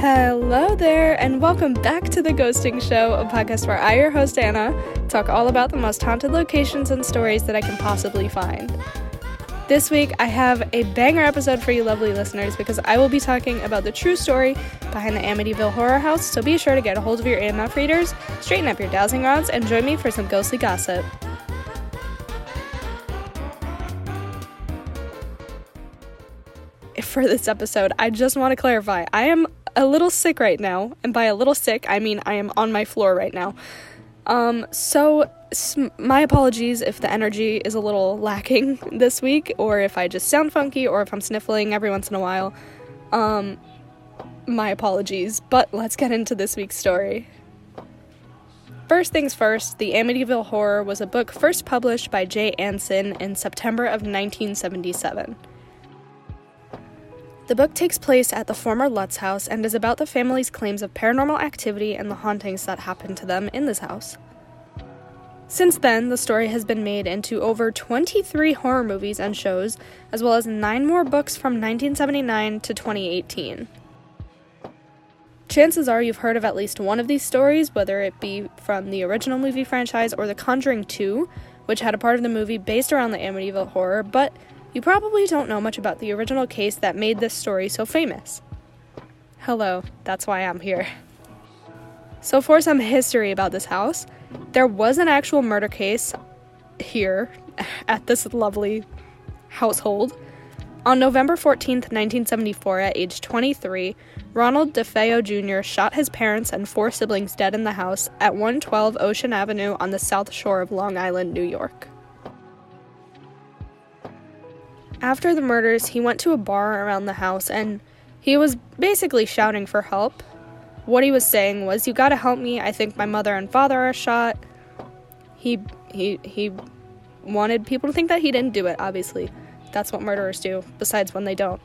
Hello there, and welcome back to The Ghosting Show, a podcast where I, your host Anna, talk all about the most haunted locations and stories that I can possibly find. This week, I have a banger episode for you lovely listeners because I will be talking about the true story behind the Amityville Horror House, so be sure to get a hold of your EMF readers, straighten up your dowsing rods, and join me for some ghostly gossip. For this episode, I just want to clarify I am a little sick right now, and by a little sick, I mean I am on my floor right now. Um, so my apologies if the energy is a little lacking this week, or if I just sound funky, or if I'm sniffling every once in a while. Um, my apologies, but let's get into this week's story. First things first, The Amityville Horror was a book first published by Jay Anson in September of 1977. The book takes place at the former Lutz house and is about the family's claims of paranormal activity and the hauntings that happened to them in this house. Since then, the story has been made into over 23 horror movies and shows, as well as nine more books from 1979 to 2018. Chances are you've heard of at least one of these stories, whether it be from the original movie franchise or The Conjuring 2, which had a part of the movie based around the Amityville horror, but you probably don't know much about the original case that made this story so famous. Hello, that's why I'm here. So, for some history about this house, there was an actual murder case here at this lovely household. On November 14th, 1974, at age 23, Ronald DeFeo Jr. shot his parents and four siblings dead in the house at 112 Ocean Avenue on the south shore of Long Island, New York. After the murders, he went to a bar around the house and he was basically shouting for help. What he was saying was, "You got to help me. I think my mother and father are shot." He he he wanted people to think that he didn't do it, obviously. That's what murderers do, besides when they don't.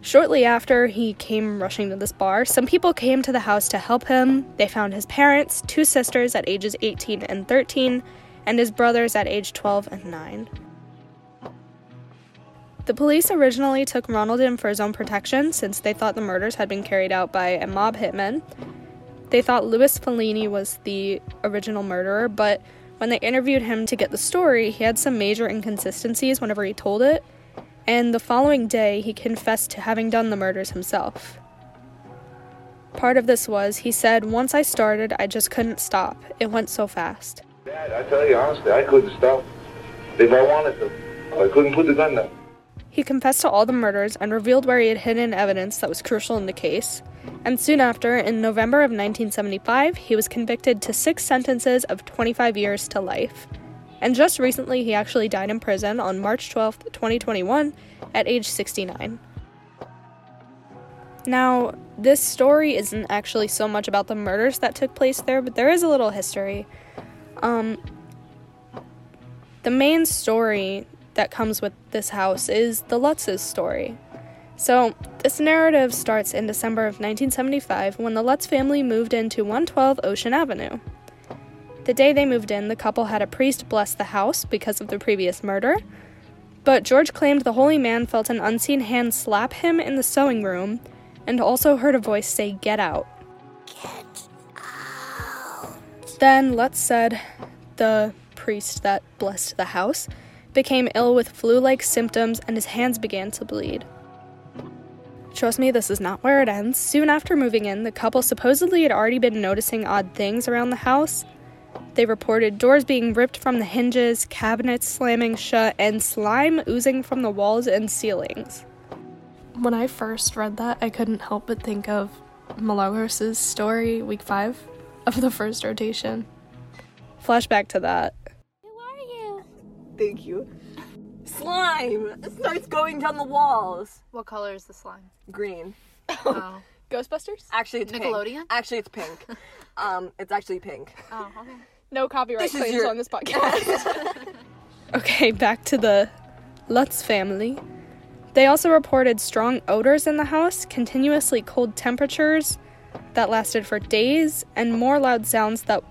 Shortly after he came rushing to this bar, some people came to the house to help him. They found his parents, two sisters at ages 18 and 13, and his brothers at age 12 and 9. The police originally took Ronald in for his own protection since they thought the murders had been carried out by a mob hitman. They thought Louis Falini was the original murderer, but when they interviewed him to get the story, he had some major inconsistencies whenever he told it, and the following day he confessed to having done the murders himself. Part of this was, he said, Once I started, I just couldn't stop. It went so fast. Dad, I tell you honestly, I couldn't stop if I wanted to. I couldn't put the gun down. He confessed to all the murders and revealed where he had hidden evidence that was crucial in the case. And soon after, in November of 1975, he was convicted to six sentences of 25 years to life. And just recently, he actually died in prison on March 12, 2021, at age 69. Now, this story isn't actually so much about the murders that took place there, but there is a little history. Um, the main story that comes with this house is the Lutz's story. So, this narrative starts in December of 1975 when the Lutz family moved into 112 Ocean Avenue. The day they moved in, the couple had a priest bless the house because of the previous murder, but George claimed the holy man felt an unseen hand slap him in the sewing room and also heard a voice say, Get out. Get out. Then Lutz said, the priest that blessed the house, became ill with flu like symptoms and his hands began to bleed. Trust me, this is not where it ends. Soon after moving in, the couple supposedly had already been noticing odd things around the house. They reported doors being ripped from the hinges, cabinets slamming shut, and slime oozing from the walls and ceilings. When I first read that, I couldn't help but think of Milagros' story, week five of the first rotation. Flashback to that. Thank you. Slime starts going down the walls. What color is the slime? Green. Oh. Ghostbusters? Actually, it's Nickelodeon? Pink. Actually, it's pink. um, it's actually pink. Oh, okay. No copyright This claims your- on this podcast. okay, back to the Lutz family. They also reported strong odors in the house, continuously cold temperatures that lasted for days, and more loud sounds that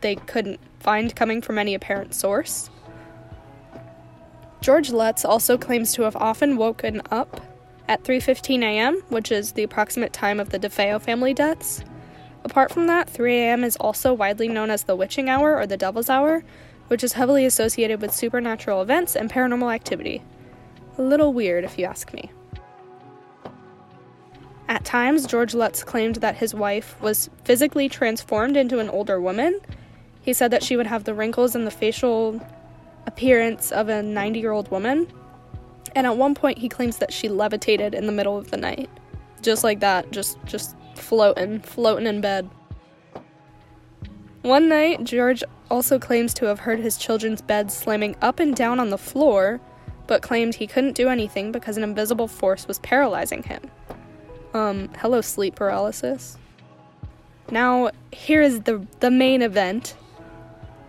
they couldn't find coming from any apparent source. George Lutz also claims to have often woken up at 3:15 a.m., which is the approximate time of the DeFeo family deaths. Apart from that, 3 a.m. is also widely known as the witching hour or the devil's hour, which is heavily associated with supernatural events and paranormal activity. A little weird, if you ask me. At times, George Lutz claimed that his wife was physically transformed into an older woman. He said that she would have the wrinkles and the facial appearance of a 90 year old woman. And at one point, he claims that she levitated in the middle of the night. Just like that, just, just floating, floating in bed. One night, George also claims to have heard his children's beds slamming up and down on the floor, but claimed he couldn't do anything because an invisible force was paralyzing him. Um, hello, sleep paralysis. Now, here is the, the main event.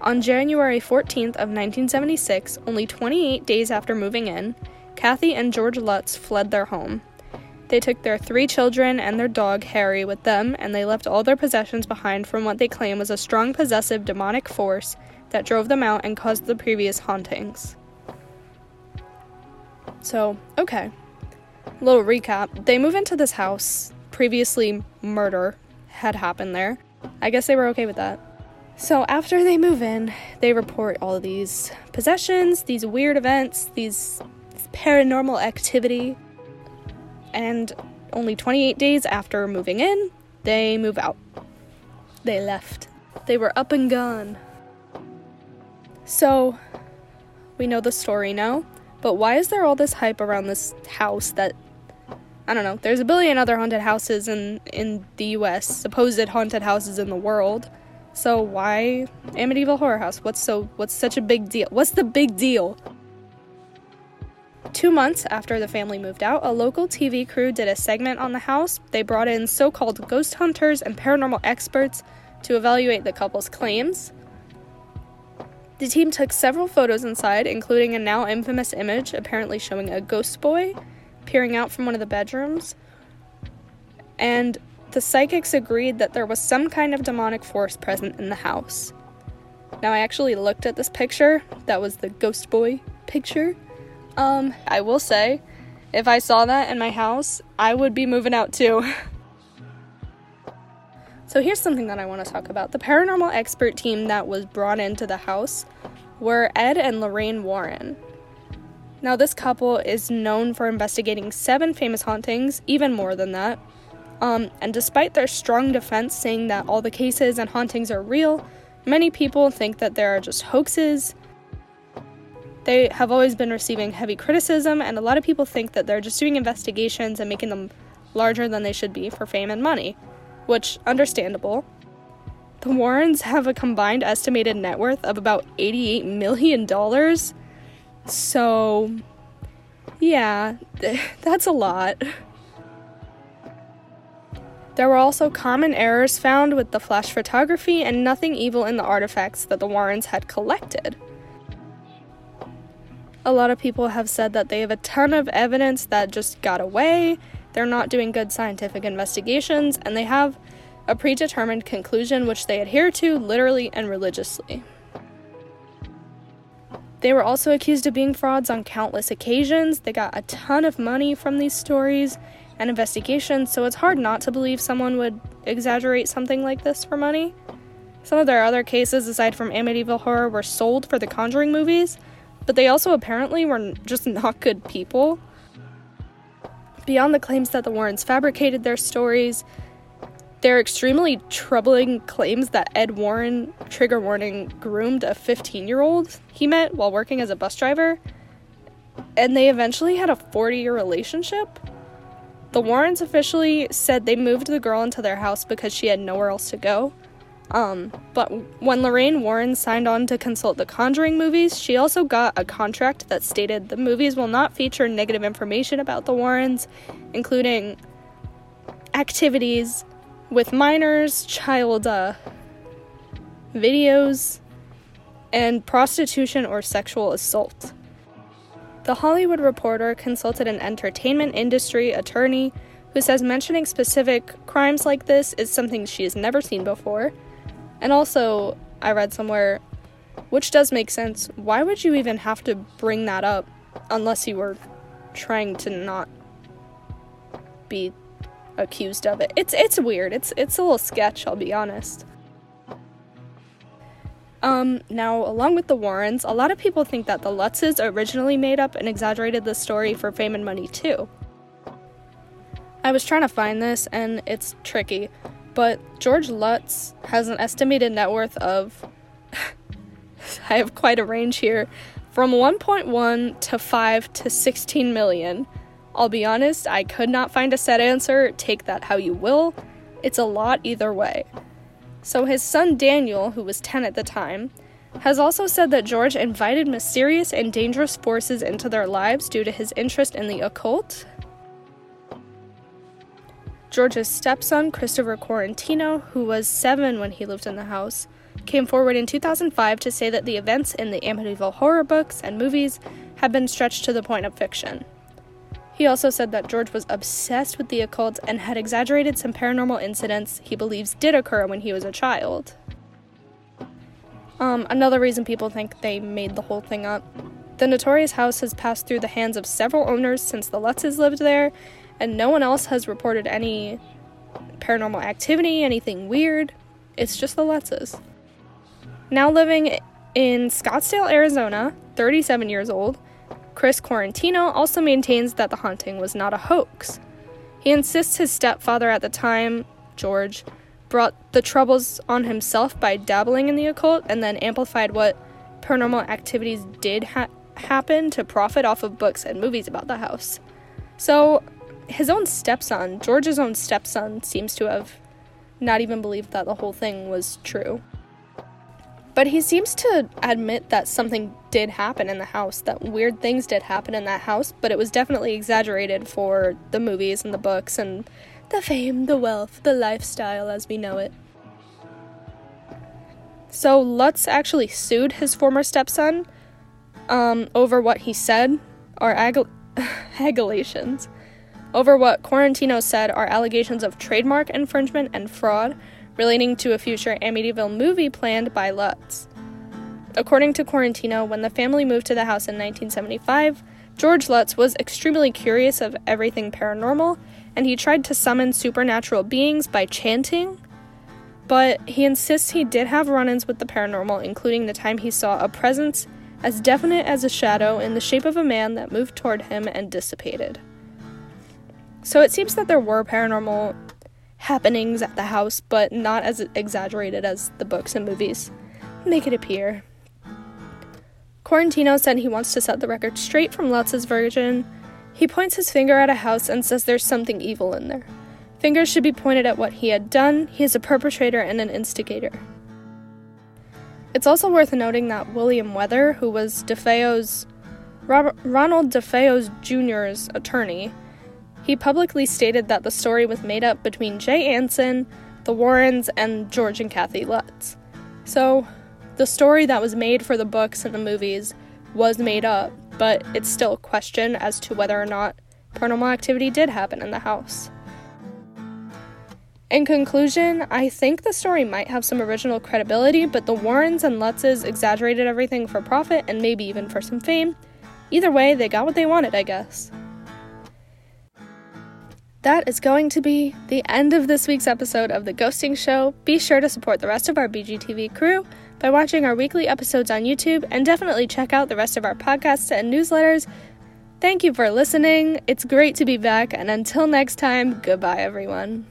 On January 14th of 1976, only 28 days after moving in, Kathy and George Lutz fled their home. They took their three children and their dog, Harry, with them, and they left all their possessions behind from what they claim was a strong possessive demonic force that drove them out and caused the previous hauntings. So, okay. Little recap. They move into this house. Previously, murder had happened there. I guess they were okay with that. So, after they move in, they report all these possessions, these weird events, these paranormal activity. And only 28 days after moving in, they move out. They left. They were up and gone. So, we know the story now, but why is there all this hype around this house that I don't know. There's a billion other haunted houses in in the US, supposed haunted houses in the world. So why Amityville Horror House? What's so what's such a big deal? What's the big deal? Two months after the family moved out, a local TV crew did a segment on the house. They brought in so called ghost hunters and paranormal experts to evaluate the couple's claims. The team took several photos inside, including a now infamous image apparently showing a ghost boy peering out from one of the bedrooms. And the psychics agreed that there was some kind of demonic force present in the house. Now, I actually looked at this picture. That was the ghost boy picture. Um, I will say, if I saw that in my house, I would be moving out too. so, here's something that I want to talk about. The paranormal expert team that was brought into the house were Ed and Lorraine Warren. Now, this couple is known for investigating seven famous hauntings, even more than that. Um, and despite their strong defense saying that all the cases and hauntings are real, many people think that there are just hoaxes they have always been receiving heavy criticism, and a lot of people think that they're just doing investigations and making them larger than they should be for fame and money, which understandable. The Warrens have a combined estimated net worth of about $88 million. So, yeah, that's a lot. There were also common errors found with the flash photography and nothing evil in the artifacts that the Warrens had collected. A lot of people have said that they have a ton of evidence that just got away, they're not doing good scientific investigations, and they have a predetermined conclusion which they adhere to literally and religiously. They were also accused of being frauds on countless occasions. They got a ton of money from these stories and investigations, so it's hard not to believe someone would exaggerate something like this for money. Some of their other cases, aside from Amityville Horror, were sold for the Conjuring movies, but they also apparently were just not good people. Beyond the claims that the Warrens fabricated their stories, there are extremely troubling claims that Ed Warren, trigger warning, groomed a 15 year old he met while working as a bus driver, and they eventually had a 40 year relationship. The Warrens officially said they moved the girl into their house because she had nowhere else to go, um, but when Lorraine Warren signed on to consult the Conjuring movies, she also got a contract that stated the movies will not feature negative information about the Warrens, including activities with minors, child uh, videos, and prostitution or sexual assault. The Hollywood Reporter consulted an entertainment industry attorney who says mentioning specific crimes like this is something she has never seen before and also, I read somewhere, which does make sense, why would you even have to bring that up unless you were trying to not be accused of it. It's it's weird. It's it's a little sketch, I'll be honest. Um, now, along with the Warrens, a lot of people think that the Lutzes originally made up and exaggerated the story for fame and money too. I was trying to find this, and it's tricky, but George Lutz has an estimated net worth of. I have quite a range here from 1.1 to 5 to 16 million. I'll be honest, I could not find a set answer. Take that how you will. It's a lot either way. So, his son Daniel, who was 10 at the time, has also said that George invited mysterious and dangerous forces into their lives due to his interest in the occult. George's stepson, Christopher Quaratino, who was seven when he lived in the house, came forward in 2005 to say that the events in the Amityville horror books and movies had been stretched to the point of fiction. He also said that George was obsessed with the occult and had exaggerated some paranormal incidents he believes did occur when he was a child. Um, another reason people think they made the whole thing up. The notorious house has passed through the hands of several owners since the Lutzes lived there, and no one else has reported any paranormal activity, anything weird. It's just the Lutzes. Now living in Scottsdale, Arizona, 37 years old, Chris Quaratino also maintains that the haunting was not a hoax. He insists his stepfather at the time, George, brought the troubles on himself by dabbling in the occult and then amplified what paranormal activities did ha- happen to profit off of books and movies about the house. So, his own stepson, George's own stepson, seems to have not even believed that the whole thing was true. But he seems to admit that something did happen in the house, that weird things did happen in that house, but it was definitely exaggerated for the movies and the books and the fame, the wealth, the lifestyle as we know it. So Lutz actually sued his former stepson um, over what he said, or ag- allegations. Over what Quaratino said are allegations of trademark infringement and fraud relating to a future Amityville movie planned by Lutz. According to Quaratino, when the family moved to the house in 1975, George Lutz was extremely curious of everything paranormal, and he tried to summon supernatural beings by chanting. But he insists he did have run ins with the paranormal, including the time he saw a presence as definite as a shadow in the shape of a man that moved toward him and dissipated. So it seems that there were paranormal happenings at the house, but not as exaggerated as the books and movies make it appear. Quaratino said he wants to set the record straight from Lutz's version. He points his finger at a house and says there's something evil in there. Fingers should be pointed at what he had done. He is a perpetrator and an instigator. It's also worth noting that William Weber, who was DeFeo's Robert, Ronald DeFeo's Jr.'s attorney, he publicly stated that the story was made up between Jay Anson, the Warrens, and George and Kathy Lutz. So, the story that was made for the books and the movies was made up, but it's still a question as to whether or not paranormal activity did happen in the house. In conclusion, I think the story might have some original credibility, but the Warrens and Lutzes exaggerated everything for profit and maybe even for some fame. Either way, they got what they wanted, I guess that is going to be the end of this week's episode of The Ghosting Show. Be sure to support the rest of our BGTV crew by watching our weekly episodes on YouTube and definitely check out the rest of our podcasts and newsletters. Thank you for listening. It's great to be back, and until next time, goodbye, everyone.